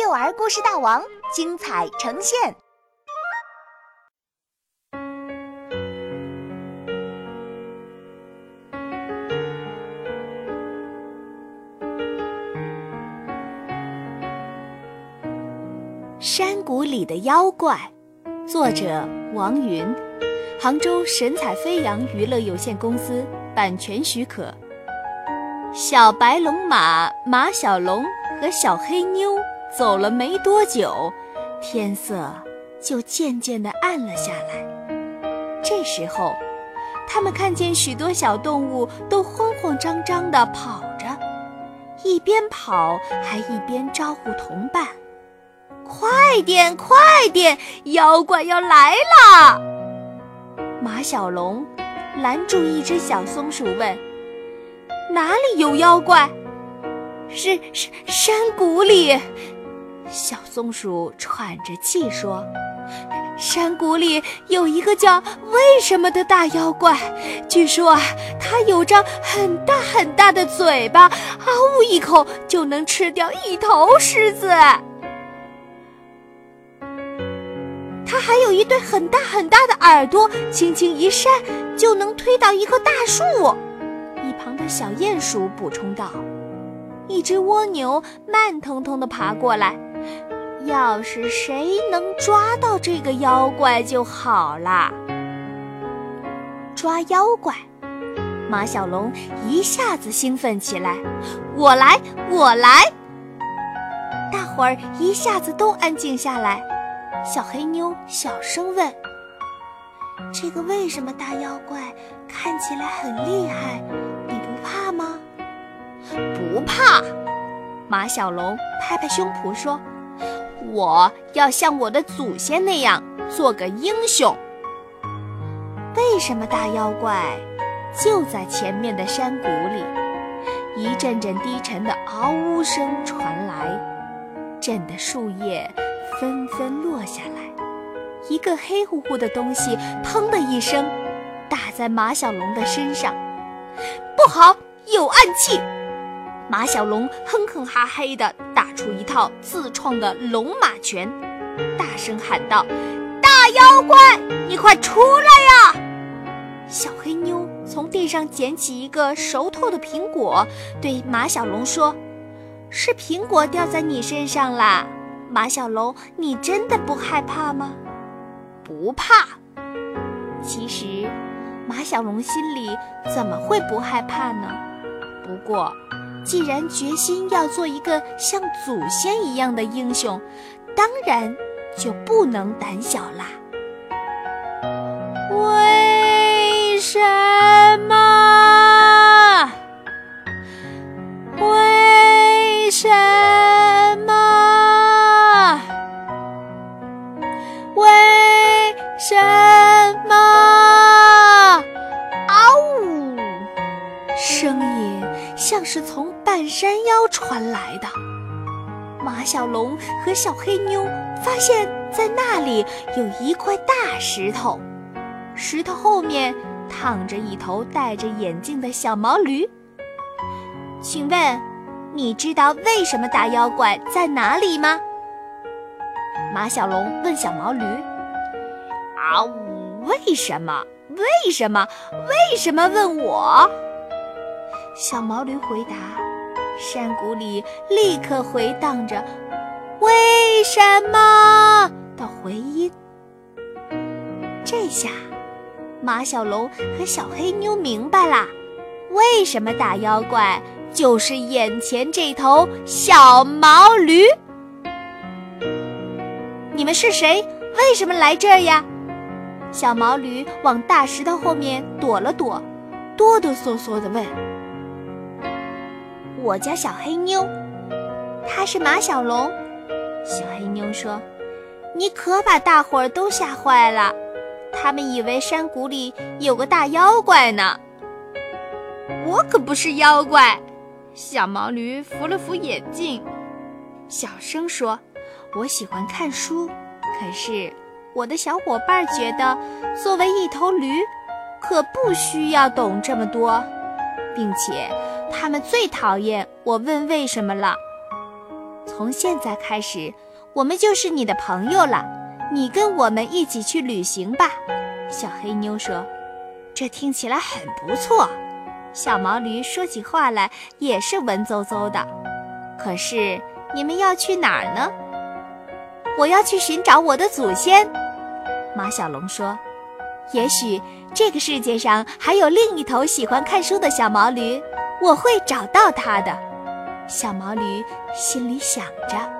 幼儿故事大王精彩呈现。山谷里的妖怪，作者王云，杭州神采飞扬娱乐有限公司版权许可。小白龙马马小龙和小黑妞走了没多久，天色就渐渐地暗了下来。这时候，他们看见许多小动物都慌慌张张地跑着，一边跑还一边招呼同伴。快点，快点！妖怪要来了！马小龙拦住一只小松鼠问：“哪里有妖怪？”“是是山谷里。”小松鼠喘着气说：“山谷里有一个叫为什么的大妖怪，据说啊，它有张很大很大的嘴巴，啊呜一口就能吃掉一头狮子。”它还有一对很大很大的耳朵，轻轻一扇就能推倒一棵大树。一旁的小鼹鼠补充道：“一只蜗牛慢腾腾地爬过来，要是谁能抓到这个妖怪就好啦。”抓妖怪，马小龙一下子兴奋起来：“我来，我来！”大伙儿一下子都安静下来。小黑妞小声问：“这个为什么大妖怪看起来很厉害？你不怕吗？”“不怕。”马小龙拍拍胸脯说：“我要像我的祖先那样做个英雄。”为什么大妖怪就在前面的山谷里？一阵阵低沉的嗷呜声传来，震得树叶。纷纷落下来，一个黑乎乎的东西“砰”的一声打在马小龙的身上，不好，有暗器！马小龙哼哼哈嘿地打出一套自创的龙马拳，大声喊道：“大妖怪，你快出来呀！”小黑妞从地上捡起一个熟透的苹果，对马小龙说：“是苹果掉在你身上啦。”马小龙，你真的不害怕吗？不怕。其实，马小龙心里怎么会不害怕呢？不过，既然决心要做一个像祖先一样的英雄，当然就不能胆小啦。为什么？为什么？为什么？啊呜！声音？像是从半山腰传来的。马小龙和小黑妞发现，在那里有一块大石头，石头后面躺着一头戴着眼镜的小毛驴。请问，你知道为什么大妖怪在哪里吗？马小龙问小毛驴。啊呜！为什么？为什么？为什么问我？小毛驴回答：“山谷里立刻回荡着‘为什么’的回音。这下，马小龙和小黑妞明白啦，为什么大妖怪就是眼前这头小毛驴。你们是谁？为什么来这儿呀？”小毛驴往大石头后面躲了躲，哆哆嗦嗦地问。我叫小黑妞，他是马小龙。小黑妞说：“你可把大伙儿都吓坏了，他们以为山谷里有个大妖怪呢。”我可不是妖怪。小毛驴扶了扶眼镜，小声说：“我喜欢看书，可是我的小伙伴觉得，作为一头驴，可不需要懂这么多，并且。”他们最讨厌我问为什么了。从现在开始，我们就是你的朋友了。你跟我们一起去旅行吧。”小黑妞说：“这听起来很不错。”小毛驴说起话来也是文绉绉的。可是你们要去哪儿呢？我要去寻找我的祖先。马小龙说：“也许这个世界上还有另一头喜欢看书的小毛驴，我会找到他的。”小毛驴心里想着。